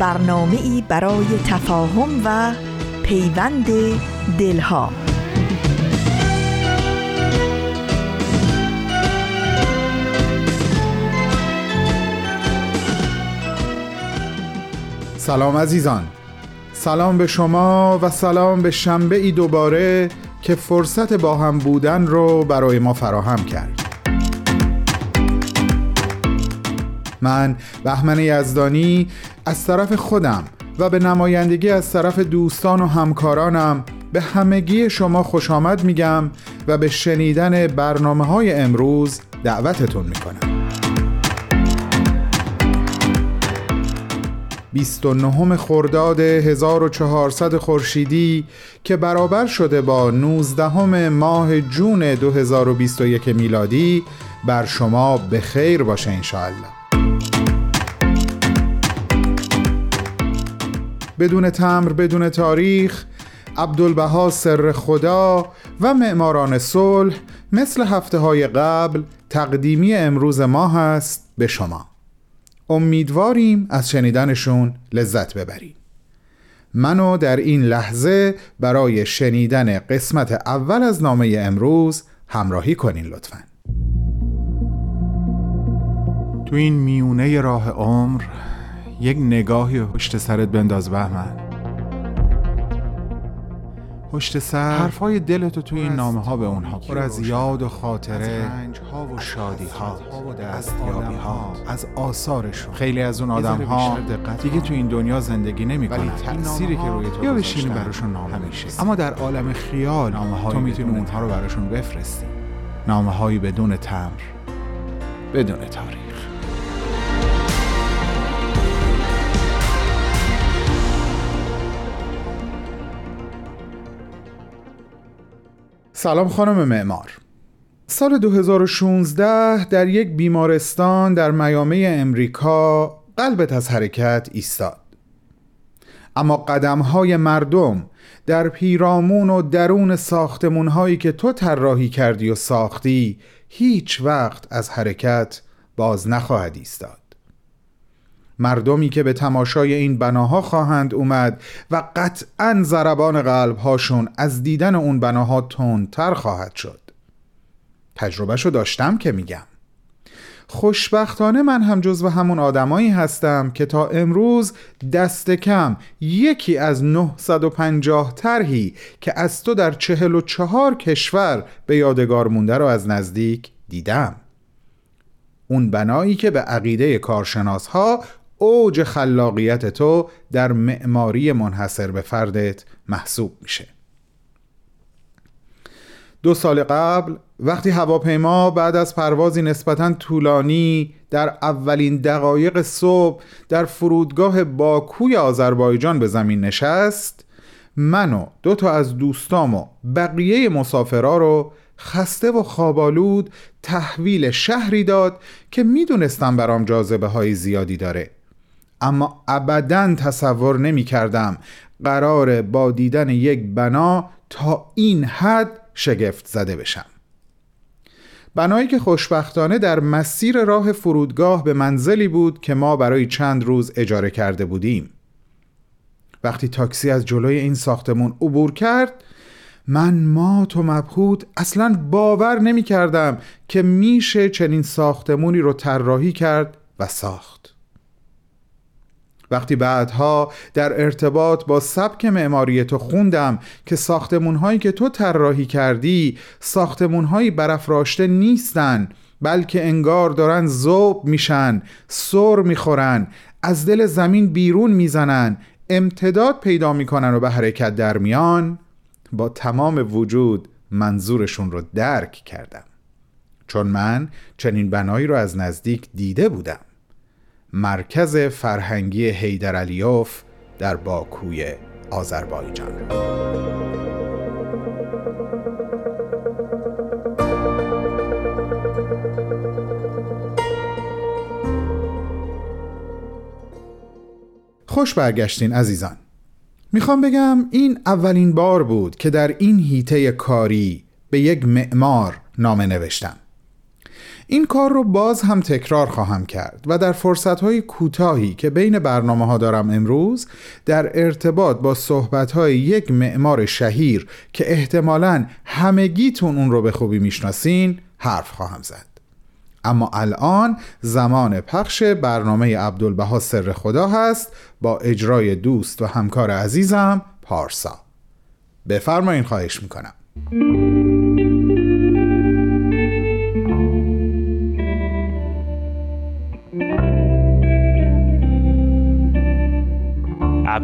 برنامه ای برای تفاهم و پیوند دلها. سلام عزیزان. سلام به شما و سلام به شنبه ای دوباره که فرصت با هم بودن رو برای ما فراهم کرد. من بهمن یزدانی از طرف خودم و به نمایندگی از طرف دوستان و همکارانم به همگی شما خوش آمد میگم و به شنیدن برنامه های امروز دعوتتون می‌کنم. 29 خرداد 1400 خورشیدی که برابر شده با 19 ماه جون 2021 میلادی بر شما به خیر باشه انشاءالله. بدون تمر بدون تاریخ عبدالبها سر خدا و معماران صلح مثل هفته های قبل تقدیمی امروز ما هست به شما. امیدواریم از شنیدنشون لذت ببریم منو در این لحظه برای شنیدن قسمت اول از نامه امروز همراهی کنین لطفا. تو این میونه راه عمر یک نگاهی پشت سرت بنداز بهمن. پشت سر حرفای دلتو توی این نامه ها به اونها پر از یاد و خاطره ها و شادی ها و دستیابی ها از آثارشون. خیلی از اون آدم ها دیگه تو این دنیا زندگی نمی‌کنن تأثیری که روی تو یا بشینی براشون نامه میشه اما در عالم خیال نامه تو می‌تونی اونها رو براشون بفرستی. نامه هایی بدون تمر بدون تاریخ. سلام خانم معمار. سال 2016 در یک بیمارستان در میامه امریکا قلبت از حرکت ایستاد. اما قدم های مردم در پیرامون و درون ساختمون هایی که تو طراحی کردی و ساختی هیچ وقت از حرکت باز نخواهد ایستاد. مردمی که به تماشای این بناها خواهند اومد و قطعا ضربان قلبهاشون از دیدن اون بناها تندتر خواهد شد. تجربهشو داشتم که میگم. خوشبختانه من هم جزو همون آدمایی هستم که تا امروز دست کم یکی از 950 طرحی که از تو در 44 کشور به یادگار مونده رو از نزدیک دیدم. اون بنایی که به عقیده کارشناس ها اوج خلاقیت تو در معماری منحصر به فردت محسوب میشه. دو سال قبل وقتی هواپیما بعد از پروازی نسبتا طولانی در اولین دقایق صبح در فرودگاه باکوی آذربایجان به زمین نشست من و دو تا از دوستام و بقیه مسافرا رو خسته و خوابالود تحویل شهری داد که می‌دونستم برام جاذبه های زیادی داره. اما ابدا تصور نمی کردم قرار با دیدن یک بنا تا این حد شگفت زده بشم. بنایی که خوشبختانه در مسیر راه فرودگاه به منزلی بود که ما برای چند روز اجاره کرده بودیم. وقتی تاکسی از جلوی این ساختمون عبور کرد من مات و مبهوت اصلا باور نمی کردم که میشه چنین ساختمونی رو طراحی کرد و ساخت. وقتی بعدها در ارتباط با سبک معماری تو خوندم که ساختمونهایی که تو طراحی کردی ساختمونهایی برافراشته نیستن بلکه انگار دارن زوب میشن سر می‌خورن از دل زمین بیرون می‌زنن امتداد پیدا می‌کنن و به حرکت در میان. با تمام وجود منظورشون رو درک کردم. چون من چنین بنایی را از نزدیک دیده بودم. مرکز فرهنگی هیدر علیوف در باکوی آذربایجان. خوش برگشتین عزیزان. می‌خوام بگم این اولین بار بود که در این هیته کاری به یک معمار نامه نوشتم. این کار رو باز هم تکرار خواهم کرد و در فرصتهای کوتاهی که بین برنامه ها دارم امروز در ارتباط با صحبت های یک معمار شهیر که احتمالا همگیتون اون رو به خوبی می‌شناسین حرف خواهم زد. اما الان زمان پخش برنامه عبدالبها سر خدا هست با اجرای دوست و همکار عزیزم پارسا. بفرمایین خواهش می‌کنم.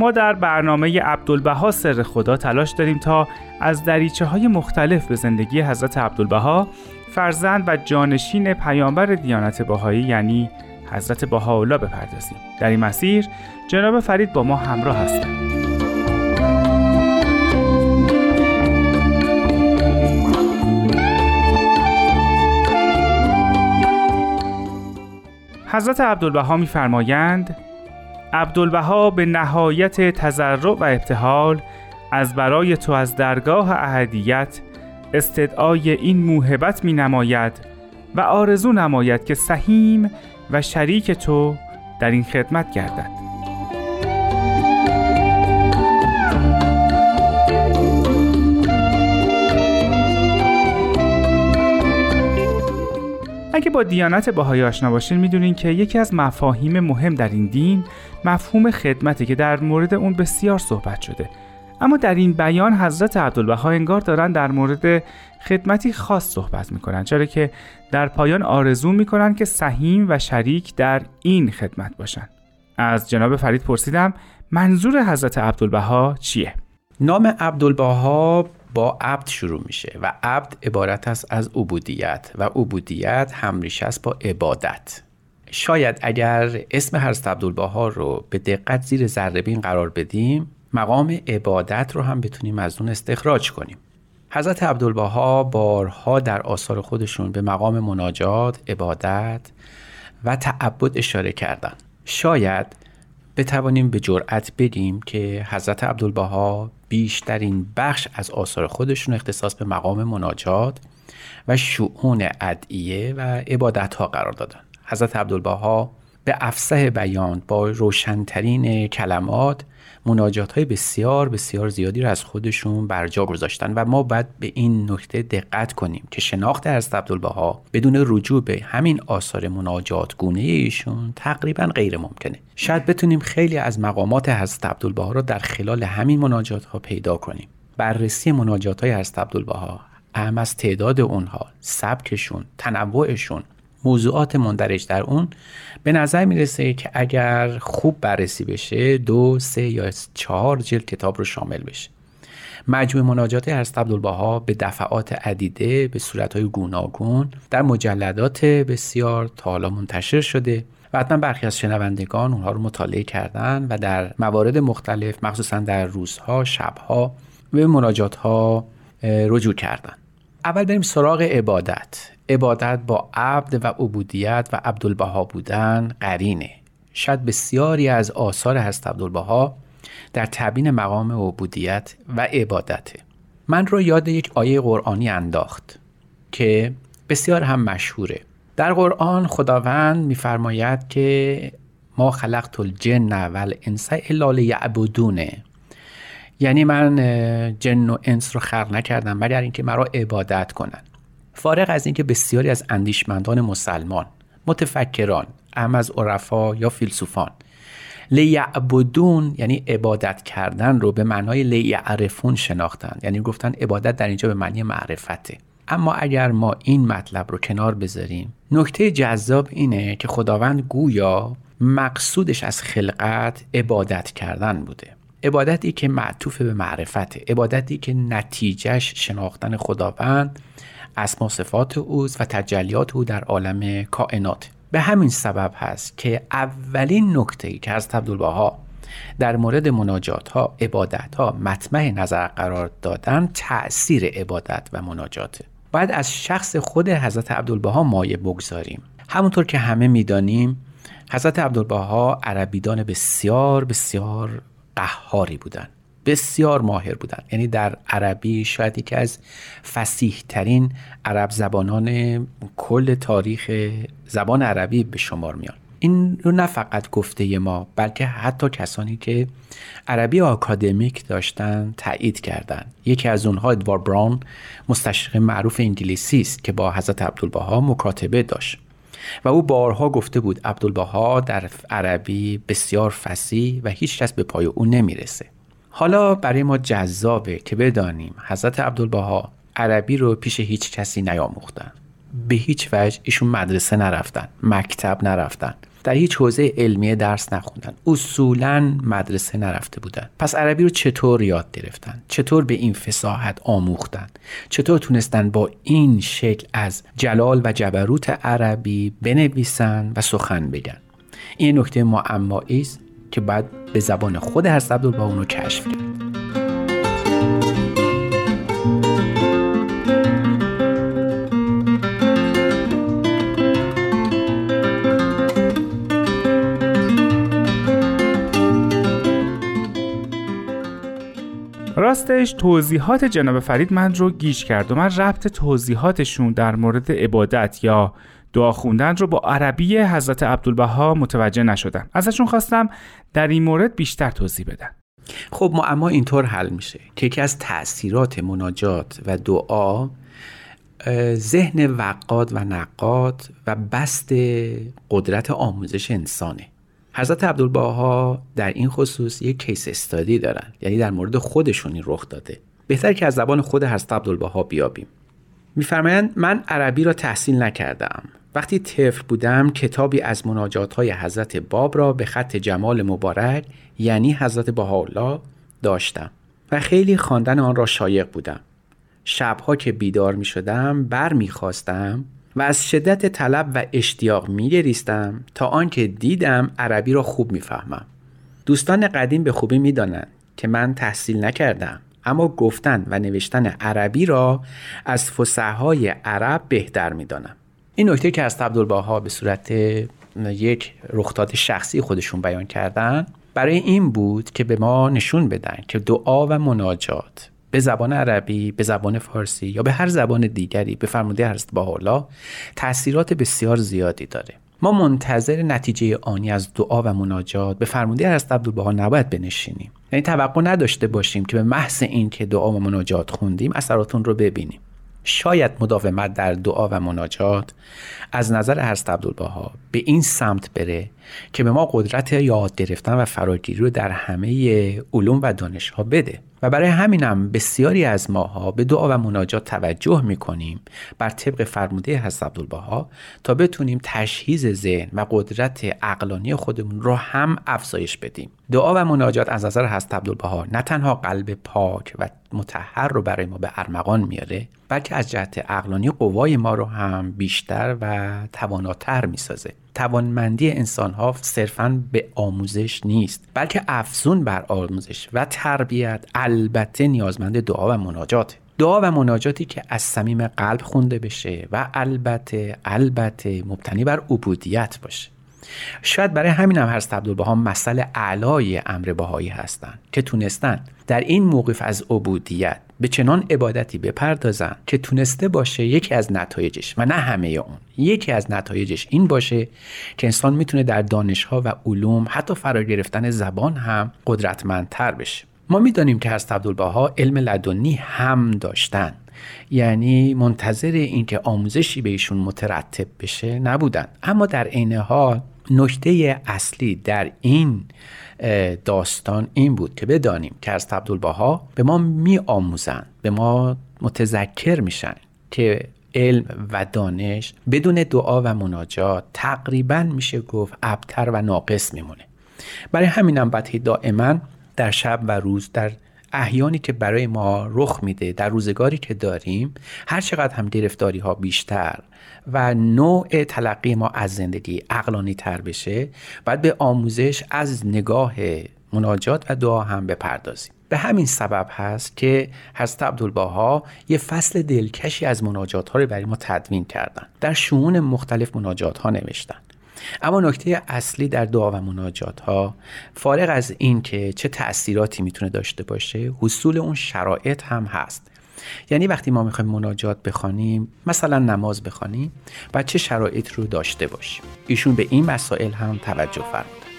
ما در برنامه عبدالبها سر خدا تلاش داریم تا از دریچه های مختلف به زندگی حضرت عبدالبها فرزند و جانشین پیامبر دیانت باهایی یعنی حضرت بهاءالله بپردازیم. در این مسیر جناب فرید با ما همراه هستند. حضرت عبدالبها میفرمایند عبدالبها به نهایت تذرع و ابتحال از برای تو از درگاه اهدیت استدعای این موهبت می نماید و آرزو نماید که سهیم و شریک تو در این خدمت گردد. اگه با دیانت باهایی آشنا باشین می‌دونین که یکی از مفاهیم مهم در این دین مفهوم خدمته که در مورد اون بسیار صحبت شده. اما در این بیان حضرت عبدالبها انگار دارن در مورد خدمتی خاص صحبت می‌کنن چرا که در پایان آرزو می‌کنن که سهیم و شریک در این خدمت باشن. از جناب فرید پرسیدم منظور حضرت عبدالبها چیه؟ نام عبدالبها با عبد شروع میشه و عبد عبارت است از عبودیت و عبودیت همریش است با عبادت. شاید اگر اسم حضرت عبدالبها رو به دقت زیر ذره قرار بدیم مقام عبادت رو هم بتونیم از اون استخراج کنیم. حضرت عبدالبها بارها در آثار خودشون به مقام مناجات، عبادت و تعبد اشاره کردن شاید بتوانیم به جرأت بگیم که حضرت عبدالبها بیشترین بخش از آثار خودشون اختصاص به مقام مناجات و شعون ادعیه و عبادت ها قرار دادن. حضرت عبدالبها به افسه بیان با روشنترین کلمات مناجات های بسیار بسیار زیادی رو از خودشون برجا گذاشتن و ما باید به این نکته دقت کنیم که شناخت حضرت عبدالبها بدون رجوع به همین آثار مناجات گونه ایشون تقریبا غیر ممکنه. شاید بتونیم خیلی از مقامات حضرت عبدالبها رو در خلال همین مناجات ها پیدا کنیم. بررسی مناجات های حضرت عبدالبها اهم از تعداد اونها سبکشون تنوعشون موضوعات مندرج در اون به نظر می‌رسه که اگر خوب بررسی بشه دو سه یا چهار جلد کتاب رو شامل بشه. مجموع مناجات حضرت عبدالبها به دفعات عدیده به صورتهای گوناگون در مجلدات بسیار تا حالا منتشر شده و حتما برخی از شنوندگان اونها رو مطالعه کردن و در موارد مختلف مخصوصا در روزها شبها به مناجات ها رجوع کردن. اول بریم سراغ عبادت. عبادت با عبد و عبودیت و عبدالبها بودن قرینه. شاید بسیاری از آثار هست عبدالبها در تبین مقام عبودیت و عبادته. من رو یاد یک آیه قرآنی انداخت که بسیار هم مشهوره. در قرآن خداوند میفرماید که ما خلقت الجن والانس الا لیعبدونه. یعنی من جن و انس رو خلق نکردم مگر اینکه مرا عبادت کنن فارغ از اینکه بسیاری از اندیشمندان مسلمان متفکران اهم از عرفا یا فیلسوفان لیعبدون یعنی عبادت کردن رو به معنای لیعرفون شناختن یعنی گفتن عبادت در اینجا به معنی معرفته. اما اگر ما این مطلب رو کنار بذاریم نکته جذاب اینه که خداوند گویا مقصودش از خلقت عبادت کردن بوده. عبادتی که معطوف به معرفته عبادتی که نتیجهش شناختن خداوند اسما صفات اوست و تجلیات او در عالم کائنات. به همین سبب هست که اولین نکته ای که از عبدالبها در مورد مناجات ها عبادت ها مطمع نظر قرار دادن تأثیر عبادت و مناجاته باید از شخص خود حضرت عبدالبها مایه بگذاریم. همونطور که همه می‌دانیم حضرت عبدالبها عربیدان بسیار بسیار قهاری بودند. بسیار ماهر بودند یعنی در عربی شاید یکی از فسیح ترین عرب زبانان کل تاریخ زبان عربی به شمار میان. این رو نه فقط گفته ما بلکه حتی کسانی که عربی آکادمیک داشتن تایید کردند یکی از اونها ادوار براون مستشرق معروف انگلیسی است که با حضرت عبدالبها مکاتبه داشت. و او بارها گفته بود عبدالبها در عربی بسیار فسی و هیچ کس به پای او نمی‌رسه. حالا برای ما جذابه که بدانیم حضرت عبدالبها عربی رو پیش هیچ کسی نیاموختن. به هیچ وجه ایشون مدرسه نرفتن مکتب نرفتن. در هیچ حوزه علمی درس نخوندن. اصولا مدرسه نرفته بودن. پس عربی رو چطور یاد گرفتن؟ چطور به این فساحت آموختن؟ چطور تونستن با این شکل از جلال و جبروت عربی بنویسن و سخن بگن؟ این نکته معمایی است که بعد به زبان خود حضرت عبدالبها اونو کشف کرد. راستش توضیحات جناب فرید من رو گیج کرد و من ربط توضیحاتشون در مورد عبادت یا دعا خوندن رو با عربی حضرت عبدالبها متوجه نشدم ازشون خواستم در این مورد بیشتر توضیح بدن. خب اما اینطور حل میشه که یکی از تاثیرات مناجات و دعا ذهن وقاد و نقاد و بست قدرت آموزش انسانه. حضرت عبدالباها در این خصوص یک کیس استادی دارن. یعنی در مورد خودشون این رخ داده. بهتر که از زبان خود حضرت عبدالباها بیابیم. میفرمایند من عربی را تحصیل نکردم. وقتی طفل بودم کتابی از مناجات های حضرت باب را به خط جمال مبارک یعنی حضرت بهاءالله داشتم و خیلی خواندن آن را شایق بودم شبها که بیدار می شدم بر می خواستم و از شدت طلب و اشتیاق می تا آنکه دیدم عربی را خوب می‌فهمم. دوستان قدیم به خوبی می دانند که من تحصیل نکردم اما گفتن و نوشتن عربی را از فسحهای عرب بهتر می دانم. این نکته که از عبدالباها به صورت یک رخداد شخصی خودشون بیان کردن برای این بود که به ما نشون بدن که دعا و مناجات به زبان عربی به زبان فارسی یا به هر زبان دیگری به فرموده حضرت حالا تاثیرات بسیار زیادی داره. ما منتظر نتیجه آنی از دعا و مناجات به فرموده حضرت عبدالبها نباید بنشینیم. یعنی توقع نداشته باشیم که به محض این که دعا و مناجات خوندیم اثراتون رو ببینیم. شاید مداومت در دعا و مناجات از نظر حضرت عبدالبها به این سمت بره که به ما قدرت یاد گرفتن و فراگیری رو در همه علوم و دانش ها بده. و برای همینم بسیاری از ماها به دعا و مناجات توجه می‌کنیم بر طبق فرموده حضرت عبدالبها تا بتونیم تشهیز ذهن و قدرت عقلانی خودمون رو هم افزایش بدیم. دعا و مناجات از نظر حضرت عبدالبها نه تنها قلب پاک و متحر رو برای ما به ارمغان میاره بلکه از جهت عقلانی قوای ما رو هم بیشتر و تواناتر می‌سازه. توانمندی انسان ها صرفا به آموزش نیست بلکه افزون بر آموزش و تربیت البته نیازمند دعا و مناجات. دعا و مناجاتی که از صمیم قلب خونده بشه و البته البته مبتنی بر عبودیت باشه. شاید برای همین هم هست عبدالبها مسئله اعلای امر بهایی هستند که تونستن در این موقف از عبودیت به چنان عبادتی بپردازن که تونسته باشه یکی از نتایجش و نه همه اون یکی از نتایجش این باشه که انسان می‌تونه در دانشها و علوم حتی فرا گرفتن زبان هم قدرتمندتر بشه. ما می‌دانیم که از عبدالبها علم لدنی هم داشتن. یعنی منتظر اینکه آموزشی بهشون مترتب بشه نبودن. اما در عین حال نکته اصلی در این داستان این بود که بدانیم که از عبدالبها به ما می آموزن به ما متذکر میشن که علم و دانش بدون دعا و مناجات تقریبا میشه گفت ابتر و ناقص میمونه. برای همینم باید دائما در شب و روز در احیانی که برای ما رخ میده در روزگاری که داریم هر چقدر هم گرفتاری ها بیشتر و نوع تلقی ما از زندگی اقلانی تر بشه باید به آموزش از نگاه مناجات و دعا هم بپردازیم. به همین سبب هست که حضرت عبدالباها یه فصل دلکشی از مناجات ها رو برای ما تدوین کردن. در شمون مختلف مناجات ها نوشتن. اما نکته اصلی در دعا و مناجات ها فارغ از این که چه تأثیراتی می‌تونه داشته باشه حصول اون شرایط هم هست. یعنی وقتی ما می‌خوایم مناجات بخوانیم مثلا نماز بخوانیم و چه شرایط رو داشته باشیم. ایشون به این مسائل هم توجه فرمودن.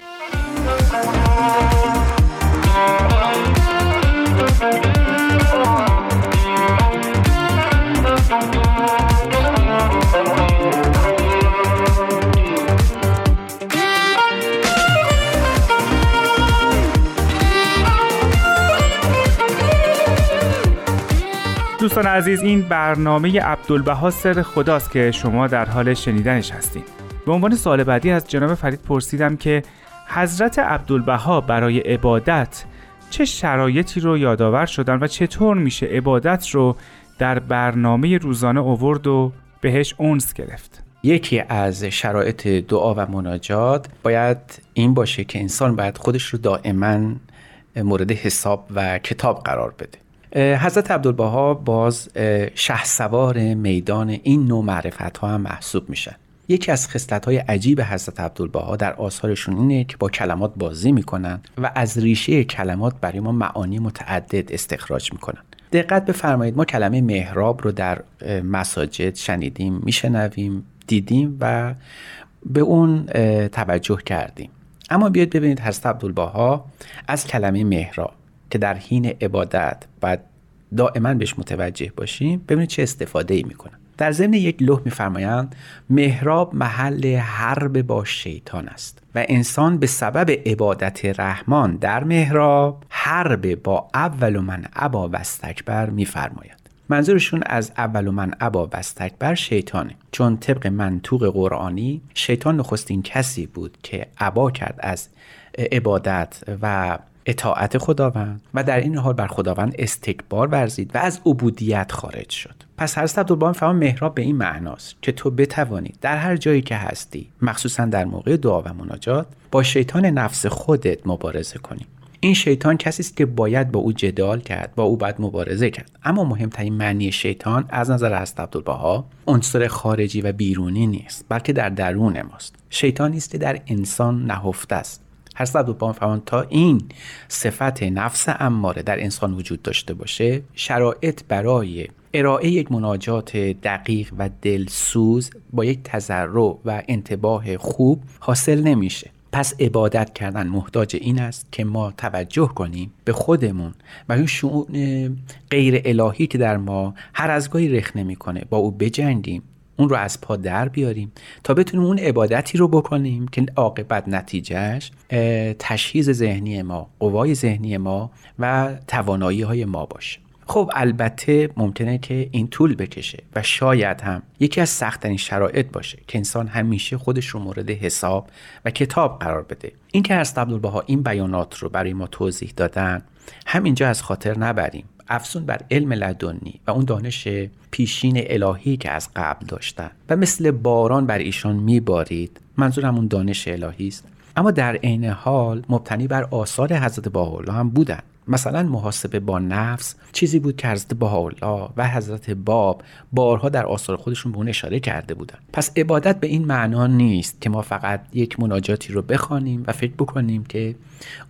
دوستان عزیز این برنامه عبدالبها سر خداست که شما در حال شنیدنش هستید به عنوان سوال بعدی از جناب فرید پرسیدم که حضرت عبدالبها برای عبادت چه شرایطی رو یادآور شدن و چطور میشه عبادت رو در برنامه روزانه اوورد و بهش اونس گرفت؟ یکی از شرایط دعا و مناجات باید این باشه که انسان باید خودش رو دائما مورد حساب و کتاب قرار بده. حضرت عبدالبها باز شه سوار میدان این نوع معرفت ها هم محسوب میشن. یکی از خصلت های عجیب حضرت عبدالبها در آثارشون اینه که با کلمات بازی می‌کنن و از ریشه کلمات برای ما معانی متعدد استخراج می‌کنن. دقت بفرمایید ما کلمه محراب رو در مساجد شنیدیم میشنویم دیدیم و به اون توجه کردیم. اما بیاید ببینید حضرت عبدالبها از کلمه محراب که در حین عبادت باید دائما بهش متوجه باشیم ببینید چه استفاده ای می‌کنن در ضمن یک لوح میفرمایند محراب محل حرب با شیطان است و انسان به سبب عبادت رحمان در محراب حرب با اول من ابا و استکبر میفرماید. منظورشون از اول من ابا و استکبر شیطانه. چون طبق منطوق قرآنی شیطان نخستین کسی بود که ابا کرد از عبادت و اطاعت خداوند و در این حال بر خداوند استکبار ورزید و از عبودیت خارج شد. پس حضرت عبدالبها فهم محراب به این معناست که تو بتوانی در هر جایی که هستی مخصوصا در موقع دعا و مناجات با شیطان نفس خودت مبارزه کنی. این شیطان کسی است که باید با او جدال کرد با او باید مبارزه کرد. اما مهمترین معنی شیطان از نظر حضرت عبدالبها عنصر خارجی و بیرونی نیست بلکه در درون ماست. شیطانی است که در انسان نهفته است. هر صد و تا این صفت نفس اماره در انسان وجود داشته باشه شرایط برای ارائه یک مناجات دقیق و دلسوز با یک تذرع و انتباه خوب حاصل نمیشه. پس عبادت کردن محتاج این است که ما توجه کنیم به خودمون و اون شعون غیر الهی که در ما هر از گاهی رخ نمی‌کنه با او بجنگیم. اون رو از پا در بیاریم تا بتونیم اون عبادتی رو بکنیم که عاقبت نتیجهش تشخیص ذهنی ما قوای ذهنی ما و توانایی های ما باشه. خب البته ممکنه که این طول بکشه و شاید هم یکی از سختترین شرایط باشه که انسان همیشه خودش رو مورد حساب و کتاب قرار بده. این که از عبدالبها این بیانات رو برای ما توضیح دادن همینجا از خاطر نبریم. افزون بر علم لدنی و اون دانش پیشین الهی که از قبل داشتن. و مثل باران بر ایشان میبارید. منظورم اون دانش الهی است. اما در عین حال مبتنی بر آثار حضرت الله هم بودن. مثلا محاسبه با نفس چیزی بود که حضرت بهاءالله و حضرت باب بارها در آثار خودشون به اون اشاره کرده بودن. پس عبادت به این معنا نیست که ما فقط یک مناجاتی رو بخوانیم و فکر بکنیم که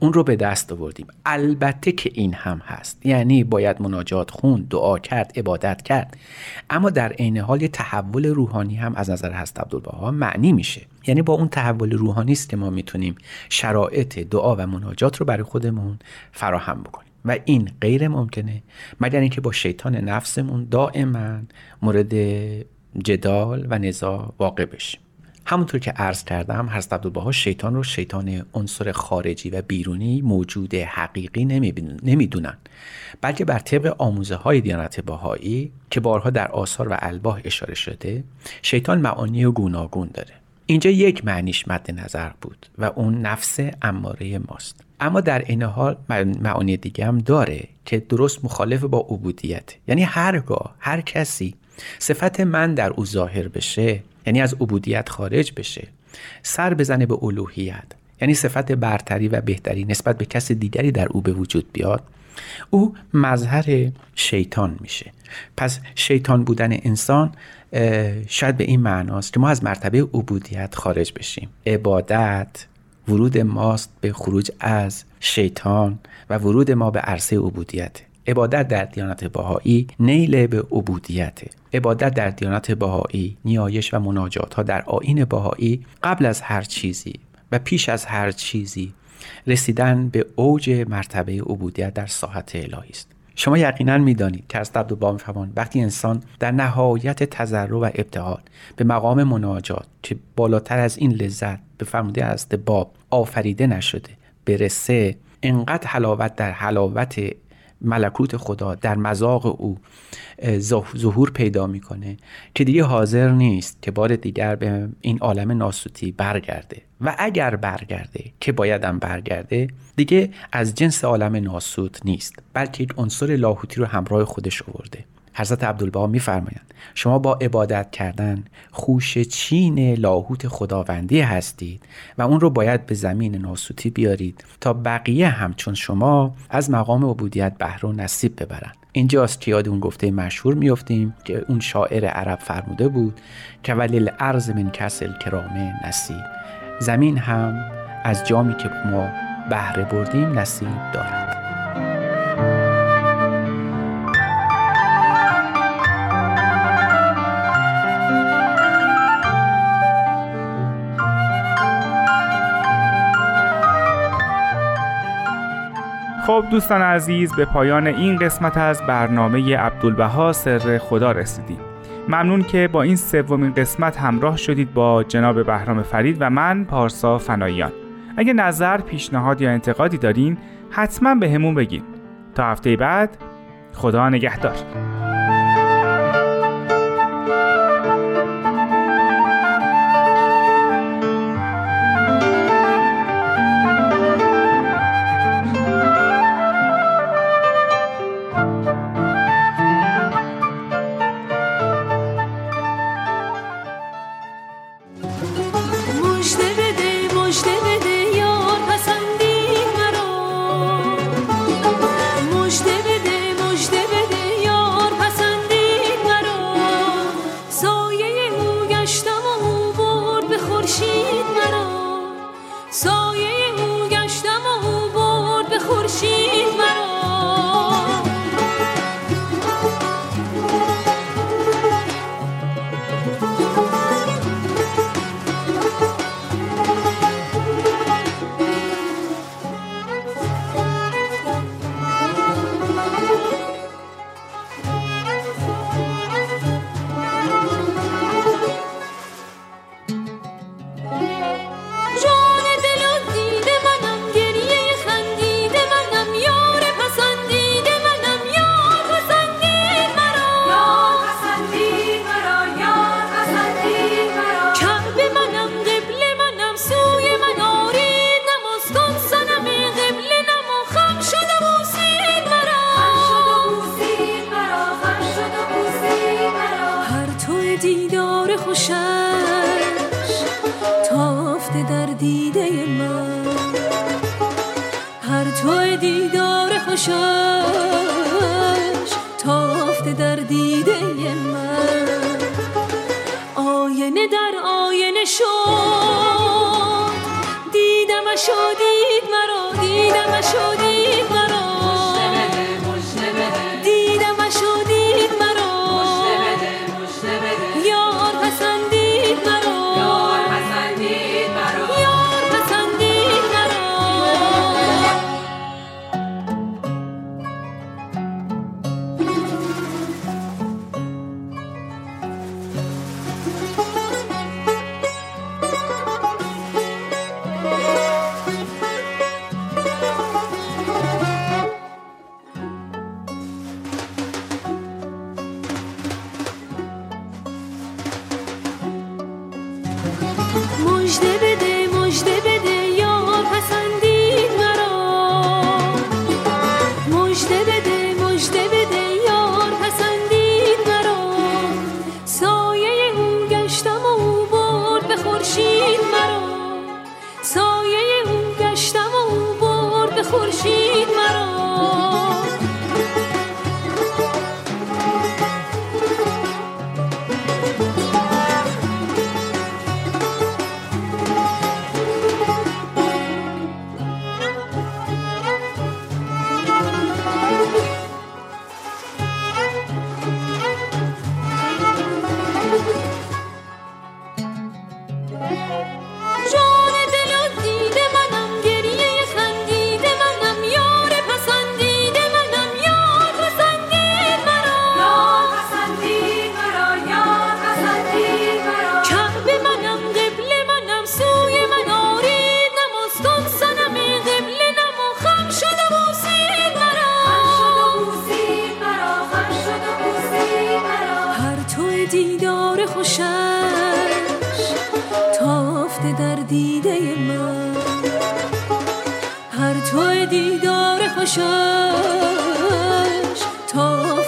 اون رو به دست آوردیم. البته که این هم هست. یعنی باید مناجات خون دعا کرد عبادت کرد. اما در عین حال تحول روحانی هم از نظر هست عبدالبها معنی میشه. یعنی با اون تحول روحانی است که ما می‌تونیم شرایط دعا و مناجات رو برای خودمون فراهم بکنیم. و این غیر ممکنه مگر اینکه با شیطان نفسمون دائما مورد جدال و نزاع واقع بشیم. همونطور که عرض کردم حضرت عبدالبها شیطان رو شیطان عنصر خارجی و بیرونی موجود حقیقی نمی‌دونن بلکه بر طبق آموزه های دیانت باهایی که بارها در آثار و الباه اشاره شده شیطان معانی گوناگون داره. اینجا یک معنیش مد نظر بود و اون نفس اماره ماست. اما در این حال معانی دیگه هم داره که درست مخالف با عبودیت. یعنی هرگاه هر کسی صفت من در او ظاهر بشه یعنی از عبودیت خارج بشه سر بزنه به الوهیت یعنی صفت برتری و بهتری نسبت به کس دیگری در او به وجود بیاد او مظهر شیطان میشه. پس شیطان بودن انسان شاید به این معناست که ما از مرتبه عبودیت خارج بشیم. عبادت ورود ماست به خروج از شیطان و ورود ما به عرصه عبودیت. عبادت در دیانت بهایی نیل به عبودیت. عبادت در دیانت بهایی نیایش و مناجات ها در آین بهایی قبل از هر چیزی و پیش از هر چیزی رسیدن به اوج مرتبه عبودیت در ساحت الهی است. شما یقینا می‌دانید که از عبدالبها میفرمان وقتی انسان در نهایت تضرع و ابتهال به مقام مناجات که بالاتر از این لذت به فرموده از باب آفریده نشده برسه انقدر حلاوت در حلاوت ملکوت خدا در مذاق او ظهور پیدا می‌کنه که دیگه حاضر نیست که بار دیگر به این عالم ناسوتی برگرده. و اگر برگرده که بایدم برگرده دیگه از جنس عالم ناسوت نیست بلکه یک عنصر لاهوتی رو همراه خودش آورده. حضرت عبدالبها میفرمایند شما با عبادت کردن خوش چین لاهوت خداوندی هستید و اون رو باید به زمین ناسوتی بیارید تا بقیه همچون شما از مقام عبودیت بهره و نصیب ببرند. اینجاست که یاد اون گفته مشهور میفتیم که اون شاعر عرب فرموده بود که ولیل ارز من کسل کرامه نصیب زمین هم از جامی که ما بهره بردیم نصیب دارد. خب دوستان عزیز به پایان این قسمت از برنامه عبدالبها سر خدا رسیدیم. ممنون که با این سومین قسمت همراه شدید با جناب بهرام فرید و من پارسا فناییان اگه نظر، پیشنهاد یا انتقادی دارین حتما به همون بگین. تا هفته بعد خدا نگهدار.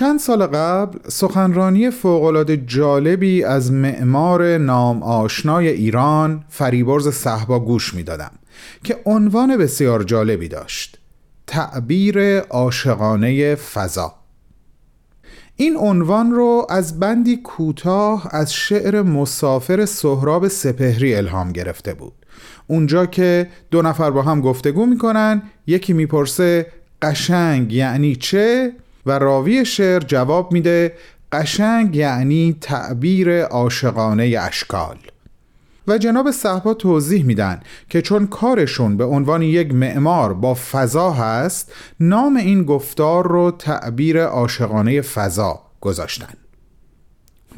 چند سال قبل سخنرانی فوقالعاده جالبی از معمار نام آشنای ایران فریبرز صحبا گوش می‌دادم که عنوان بسیار جالبی داشت. تعبیر عاشقانه فضا. این عنوان رو از بندی کوتاه از شعر مسافر سهراب سپهری الهام گرفته بود. اونجا که دو نفر با هم گفتگو می‌کنن یکی می‌پرسه قشنگ یعنی چه؟ و راوی شعر جواب میده قشنگ یعنی تعبیر عاشقانه اشکال. و جناب صحبا توضیح میدن که چون کارشون به عنوان یک معمار با فضا هست نام این گفتار رو تعبیر عاشقانه فضا گذاشتن.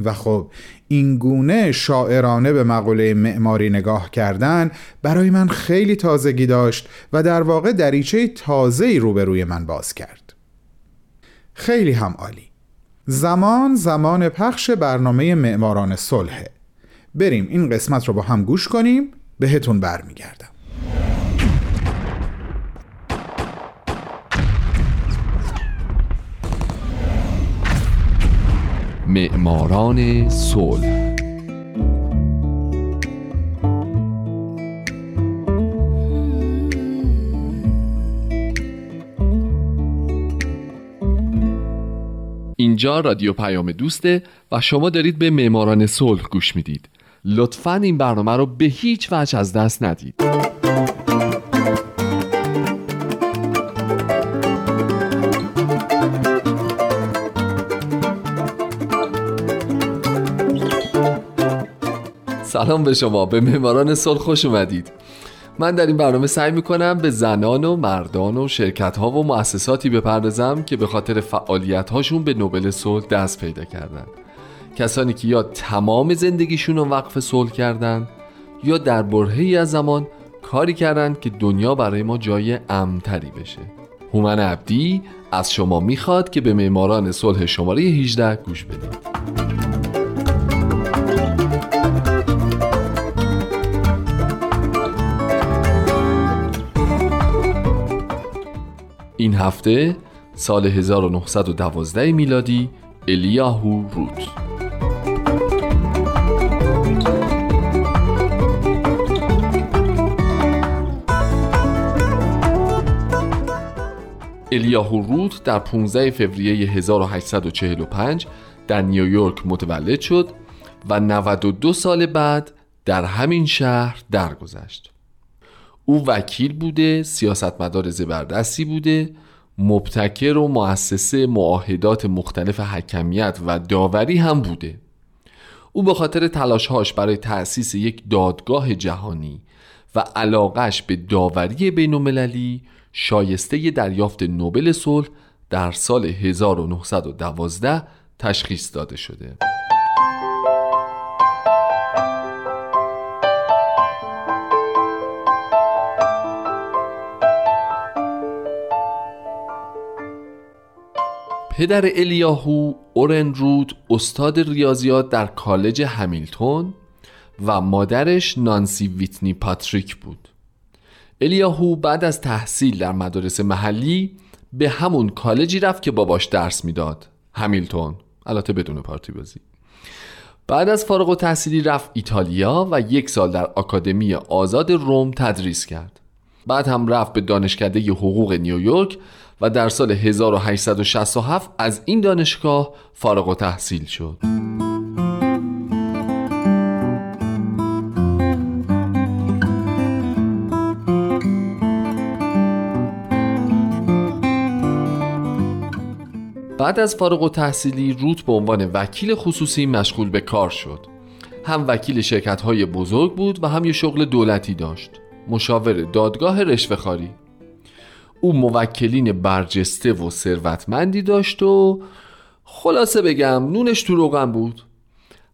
و خب این گونه شاعرانه به مقوله معماری نگاه کردن برای من خیلی تازگی داشت و در واقع دریچه تازه‌ای روبروی من باز کرد. خیلی هم عالی. زمان زمان پخش برنامه معماران صلحه. بریم این قسمت رو با هم گوش کنیم بهتون برمیگردم. معماران صلح اینجا رادیو پیام دوسته و شما دارید به معماران صلح گوش می‌دید. لطفا این برنامه رو به هیچ وجه از دست ندید. سلام به شما. به معماران صلح خوش اومدید. من در این برنامه سعی می‌کنم به زنان و مردان و شرکت ها و مؤسساتی بپردازم که به خاطر فعالیت هاشون به نوبل صلح دست پیدا کردن. کسانی که یا تمام زندگیشون رو وقف صلح کردن یا در برهی از زمان کاری کردند که دنیا برای ما جای امتری بشه. هومن عبدی از شما می‌خواد که به معماران صلح شماره 18 گوش بدید این هفته سال 1912 میلادی الیاهو روت الیاهو روت در 15 فوریه 1845 در نیویورک متولد شد و 92 سال بعد در همین شهر درگذشت. او وکیل بوده، سیاستمدار زبردستی بوده، مبتکر و مؤسسه معاهدات مختلف حکمیت و داوری هم بوده. او به خاطر تلاشهاش برای تأسیس یک دادگاه جهانی و علاقش به داوری بین شایسته دریافت نوبل صلح در سال 1912 تشخیص داده شده. پدر الیاهو اورن رود استاد ریاضیات در کالج همیلتون و مادرش نانسی ویتنی پاتریک بود. الیاهو بعد از تحصیل در مدارس محلی به همون کالجی رفت که باباش درس می‌داد. همیلتون. البته بدون پارتی بازی بعد از فارغ و تحصیلی رفت ایتالیا و یک سال در آکادمی آزاد روم تدریس کرد. بعد هم رفت به دانشکده حقوق نیویورک و در سال 1867 از این دانشگاه فارغ و تحصیل شد. بعد از فارغ و تحصیلی روت به عنوان وکیل خصوصی مشغول به کار شد. هم وکیل شرکت های بزرگ بود و هم یه شغل دولتی داشت. مشاور دادگاه رشوهخواری. او موکلین برجسته و ثروتمندی داشت و خلاصه بگم نونش تو روغن بود.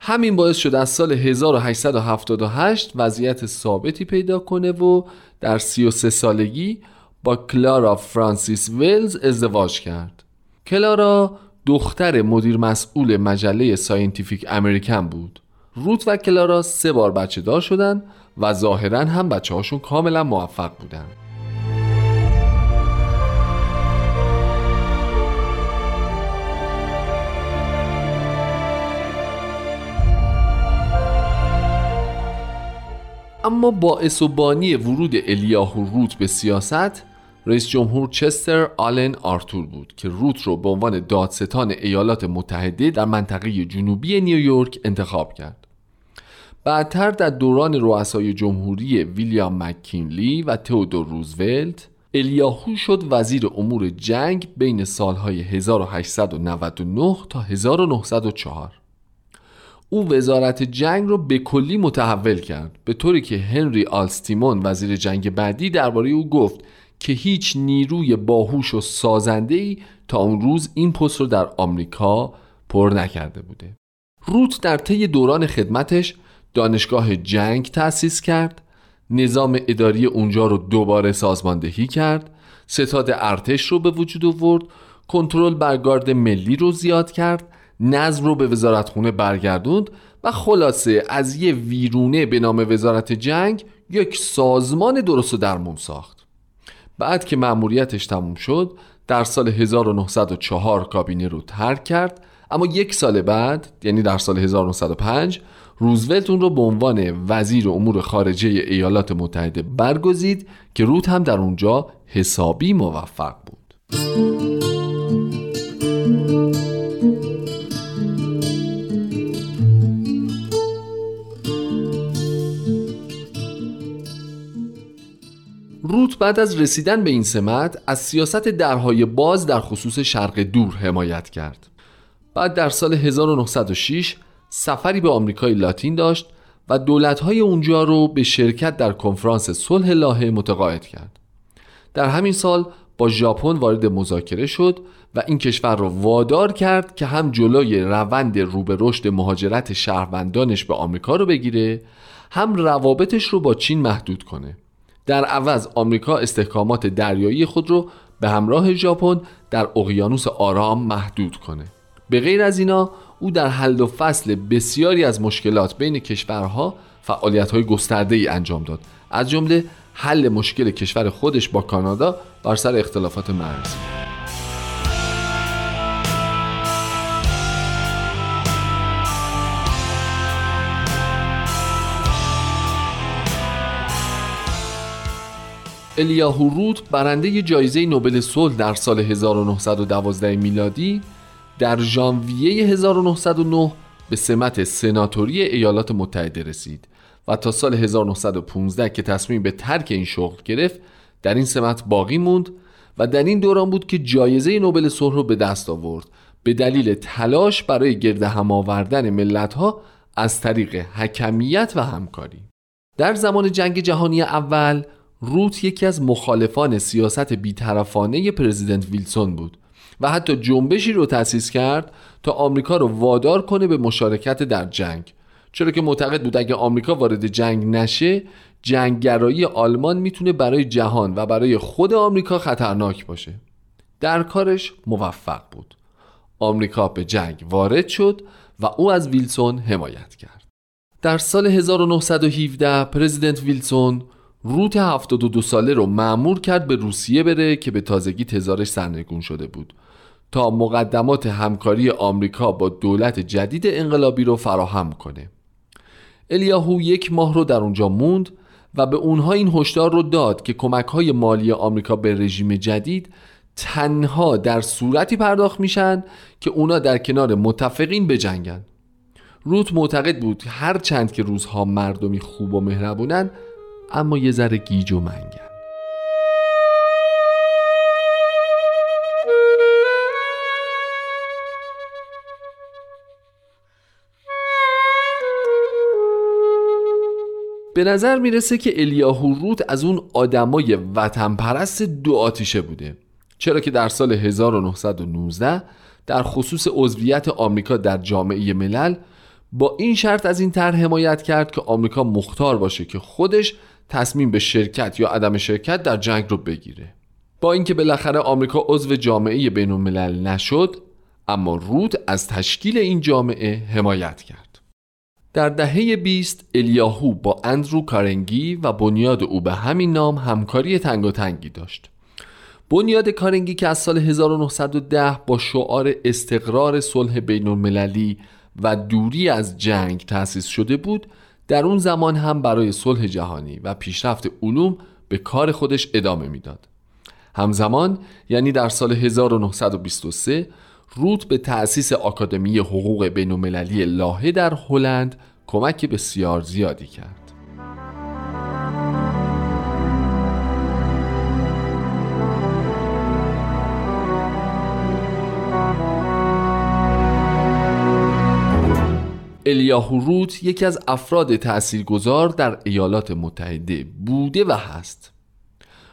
همین باعث شد از سال 1878 وضعیت ثابتی پیدا کنه و در 33 سالگی با کلارا فرانسیس ویلز ازدواج کرد. کلارا دختر مدیر مسئول مجله Scientific American بود. روت و کلارا سه بار بچه دار شدن و ظاهرا هم بچه هاشون کاملا موفق بودن. اما باعث و بانی ورود الیاهو روت به سیاست رئیس جمهور چستر آلن آرتور بود که روت رو به عنوان دادستان ایالات متحده در منطقه جنوبی نیویورک انتخاب کرد. بعدتر در دوران رؤسای جمهوری ویلیام مککینلی و تئودور روزولت الیاهو شد وزیر امور جنگ بین سالهای 1899 تا 1904 او وزارت جنگ رو به کلی متحول کرد به طوری که هنری آلستیمون وزیر جنگ بعدی درباره او گفت که هیچ نیروی باهوش و سازنده ای تا اون روز این پست رو در آمریکا پر نکرده بوده. روت در طی دوران خدمتش دانشگاه جنگ تأسیس کرد نظام اداری اونجا رو دوباره سازماندهی کرد ستاد ارتش رو به وجود آورد کنترل بر گارد ملی رو زیاد کرد نظم رو به وزارتخونه برگردوند و خلاصه از یه ویرونه به نام وزارت جنگ یک سازمان درست و درمون ساخت. بعد که مأموریتش تموم شد در سال 1904 کابینه رو ترک کرد اما یک سال بعد یعنی در سال 1905 روزولت اون رو به عنوان وزیر امور خارجه ایالات متحده برگزید که روت هم در اونجا حسابی موفق بود. بعد از رسیدن به این سمت از سیاست درهای باز در خصوص شرق دور حمایت کرد. بعد در سال 1906 سفری به آمریکای لاتین داشت و دولتهای اونجا رو به شرکت در کنفرانس صلح لاهه متقاعد کرد. در همین سال با ژاپن وارد مذاکره شد و این کشور را وادار کرد که هم جلوی روند رو به رشد مهاجرت شهروندانش به آمریکا رو بگیره هم روابطش رو با چین محدود کنه. در عوض آمریکا استحکامات دریایی خود رو به همراه ژاپن در اقیانوس آرام محدود کنه. به غیر از اینا او در حل و فصل بسیاری از مشکلات بین کشورها فعالیت های گسترده ای انجام داد. از جمله حل مشکل کشور خودش با کانادا بر سر اختلافات مرزی الیاهو روت برنده جایزه نوبل صلح در سال 1912 میلادی در ژانویه 1909 به سمت سناتوری ایالات متحده رسید و تا سال 1915 که تصمیم به ترک این شغل گرفت در این سمت باقی موند و در این دوران بود که جایزه نوبل صلح رو به دست آورد. به دلیل تلاش برای گرد هم آوردن ملت‌ها از طریق حکمیت و همکاری. در زمان جنگ جهانی اول روت یکی از مخالفان سیاست بیطرفانه پرزیدنت ویلسون بود و حتی جنبشی رو تأسیس کرد تا آمریکا رو وادار کنه به مشارکت در جنگ. چرا که معتقد بود اگه آمریکا وارد جنگ نشه جنگگرایی آلمان می‌تونه برای جهان و برای خود آمریکا خطرناک باشه. در کارش موفق بود. آمریکا به جنگ وارد شد و او از ویلسون حمایت کرد. در سال 1917 پرزیدنت ویلسون روت 72 ساله رو معمور کرد به روسیه بره که به تازگی تزارش سرنگون شده بود. تا مقدمات همکاری آمریکا با دولت جدید انقلابی رو فراهم کنه. الیاهو یک ماه رو در اونجا موند و به اونها این هشدار رو داد که کمک های مالی آمریکا به رژیم جدید تنها در صورتی پرداخت میشن که اونا در کنار متفقین بجنگن. روت معتقد بود هر چند که روزها مردمی خوب و مهربونن اما یه ذره گیج و منگن. به نظر می‌رسه که الیاهو روت از اون آدمای وطن پرست دو آتیشه بوده. چرا که در سال 1919 در خصوص عضویت آمریکا در جامعه ملل با این شرط از این طرح حمایت کرد که آمریکا مختار باشه که خودش تصمیم به شرکت یا عدم شرکت در جنگ رو بگیره. با اینکه بالاخره آمریکا عضو جامعه بین الملل نشد اما رود از تشکیل این جامعه حمایت کرد. در دهه 20 الیاهو با اندرو کارنگی و بنیاد او به همین نام همکاری تنگ و تنگی داشت. بنیاد کارنگی که از سال 1910 با شعار استقرار صلح بین المللی و دوری از جنگ تأسیس شده بود در اون زمان هم برای صلح جهانی و پیشرفت علوم به کار خودش ادامه می‌داد. همزمان یعنی در سال 1923 روت به تأسیس آکادمی حقوق بین المللی لاهه در هلند کمک بسیار زیادی کرد. الیاهو روت یکی از افراد تاثیرگذار در ایالات متحده بوده و هست.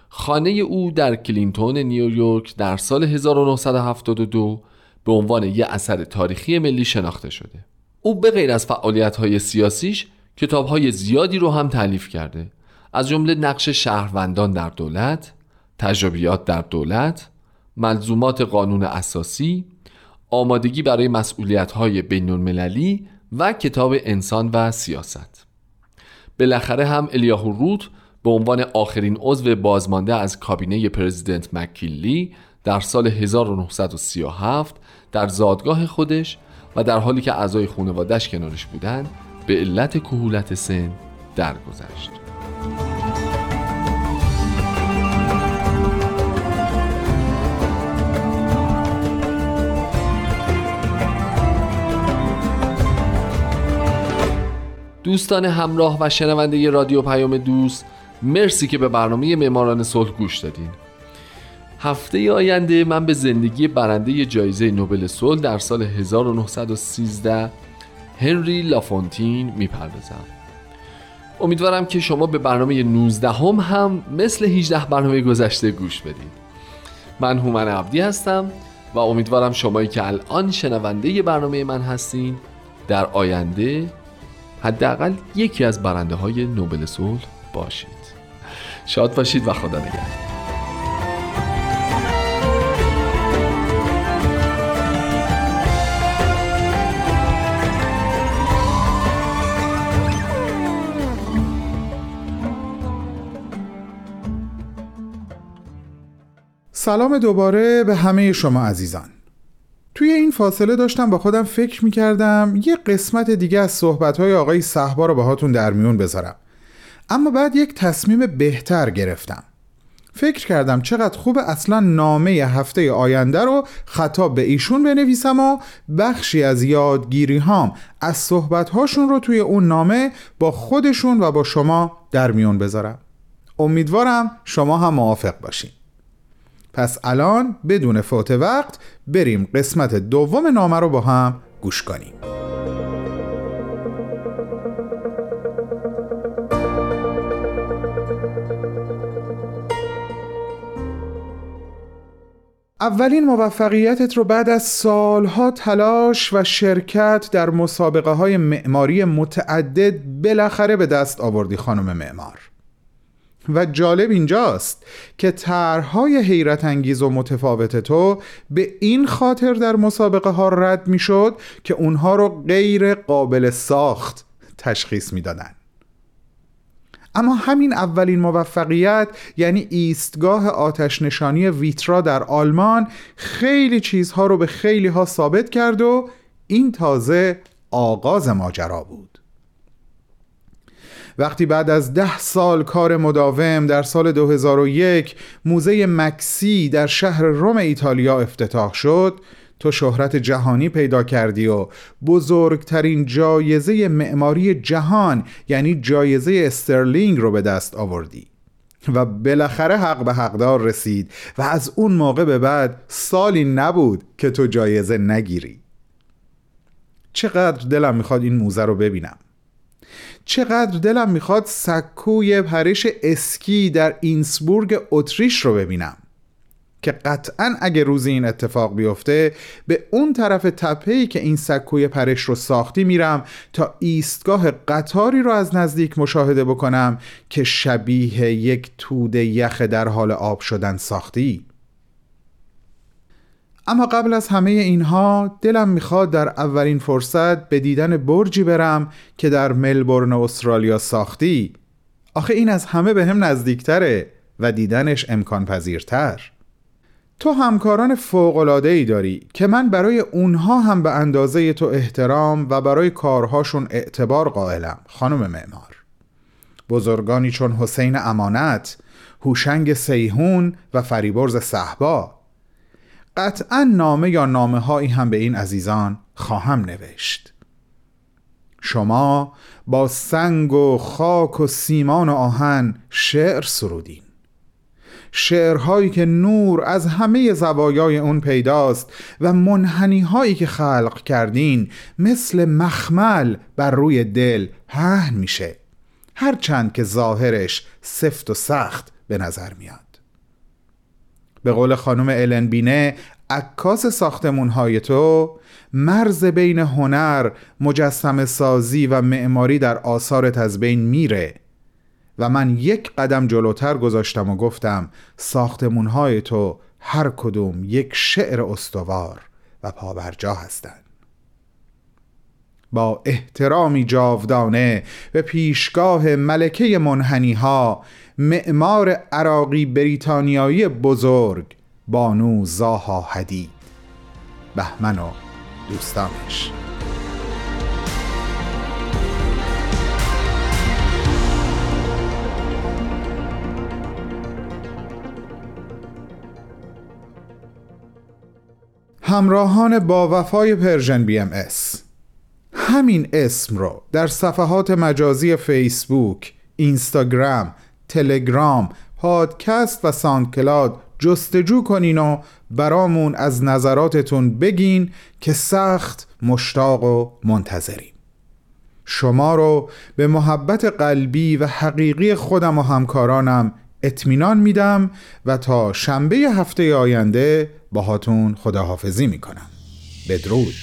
خانه او در کلینتون نیویورک در سال 1972 به عنوان یک اثر تاریخی ملی شناخته شده. او به غیر از فعالیت های سیاسیش کتاب های زیادی رو هم تعلیف کرده. از جمله نقش شهروندان در دولت تجربیات در دولت ملزومات قانون اساسی آمادگی برای مسئولیت های بین المللی و کتاب انسان و سیاست بالاخره هم الیاهو روت به عنوان آخرین عضو بازمانده از کابینه پرزیدنت مکیلی در سال 1937 در زادگاه خودش و در حالی که اعضای خانوادش کنارش بودند به علت کهولت سن درگذشت. دوستان همراه و شنونده رادیو پیام دوست مرسی که به برنامه معماران صلح گوش دادین. هفته آینده من به زندگی برنده جایزه نوبل صلح در سال 1913 هنری لافونتین می‌پردازم. امیدوارم که شما به برنامه 19 هم, هم مثل 18 برنامه گذشته گوش بدید من هومن عبدی هستم و امیدوارم شمایی که الان شنونده برنامه من هستین در آینده حداقل یکی از برنده های نوبل صلح باشید. شاد باشید و خدا نگهدار. سلام دوباره به همه شما عزیزان. فاصله داشتم با خودم فکر می‌کردم یه قسمت دیگه از صحبتهای آقای صحبا رو باهاتون در میون بذارم. اما بعد یک تصمیم بهتر گرفتم. فکر کردم چقدر خوب اصلا نامه هفته آینده رو خطاب به ایشون بنویسم و بخشی از یادگیری هام از صحبت هاشون رو توی اون نامه با خودشون و با شما در میون بذارم. امیدوارم شما هم موافق باشین. پس الان بدون فوت وقت بریم قسمت دوم نامه رو با هم گوش کنیم. اولین موفقیتت رو بعد از سالها تلاش و شرکت در مسابقه های معماری متعدد بالاخره به دست آوردی خانم معمار. و جالب اینجاست که طرحهای حیرت انگیز و متفاوت تو به این خاطر در مسابقه ها رد می‌شد که اونها رو غیر قابل ساخت تشخیص می‌دادن اما همین اولین موفقیت یعنی ایستگاه آتش نشانی ویترا در آلمان خیلی چیزها رو به خیلی ها ثابت کرد و این تازه آغاز ماجرا بود. وقتی بعد از ده سال کار مداوم در سال 2001 موزه مکسی در شهر روم ایتالیا افتتاح شد تو شهرت جهانی پیدا کردی و بزرگترین جایزه معماری جهان یعنی جایزه استرلینگ رو به دست آوردی. و بالاخره حق به حقدار رسید و از اون موقع به بعد سالی نبود که تو جایزه نگیری. چقدر دلم می‌خواد این موزه رو ببینم. چقدر دلم می‌خواد سکوی پرش اسکی در اینسبورگ اتریش رو ببینم. که قطعا اگه روزی این اتفاق بیفته به اون طرف تپهی که این سکوی پرش رو ساختی میرم تا ایستگاه قطاری رو از نزدیک مشاهده بکنم که شبیه یک توده یخ در حال آب شدن ساختی. اما قبل از همه اینها دلم می‌خواد در اولین فرصت به دیدن برجی برم که در ملبورن استرالیا ساختی. آخه این از همه به هم نزدیکتره و دیدنش امکان پذیرتر تو همکاران ای داری که من برای اونها هم به اندازه تو احترام و برای کارهاشون اعتبار قائلم خانم معمار. بزرگانی چون حسین امانت هوشنگ سیهون و فریبرز صحبا قطعا نامه یا نامه هایی هم به این عزیزان خواهم نوشت. شما با سنگ و خاک و سیمان و آهن شعر سرودین. شعرهایی که نور از همه زوایای اون پیداست و منحنی هایی که خلق کردین مثل مخمل بر روی دل پهن میشه. هرچند که ظاهرش سفت و سخت به نظر میاد. به قول خانم الن بینه عکاس ساختمون های تو مرز بین هنر مجسم سازی و معماری در آثارت از بین میره. و من یک قدم جلوتر گذاشتم و گفتم ساختمون های تو هر کدوم یک شعر استوار و پابرجا هستند. با احترامی جاودانه به پیشگاه ملکه منحنی ها معمار عراقی بریتانیایی بزرگ بانو زاها حدید. بهمن و دوستانش. همراهان با وفای Persian BMS همین اسم رو در صفحات مجازی فیسبوک، اینستاگرام، تلگرام، پادکست و SoundCloud جستجو کنین و برامون از نظراتتون بگین که سخت مشتاق و منتظریم شما رو به محبت قلبی و حقیقی خودم و همکارانم اطمینان میدم و تا شنبه هفته آینده باهاتون خداحافظی می‌کنم. بدرود.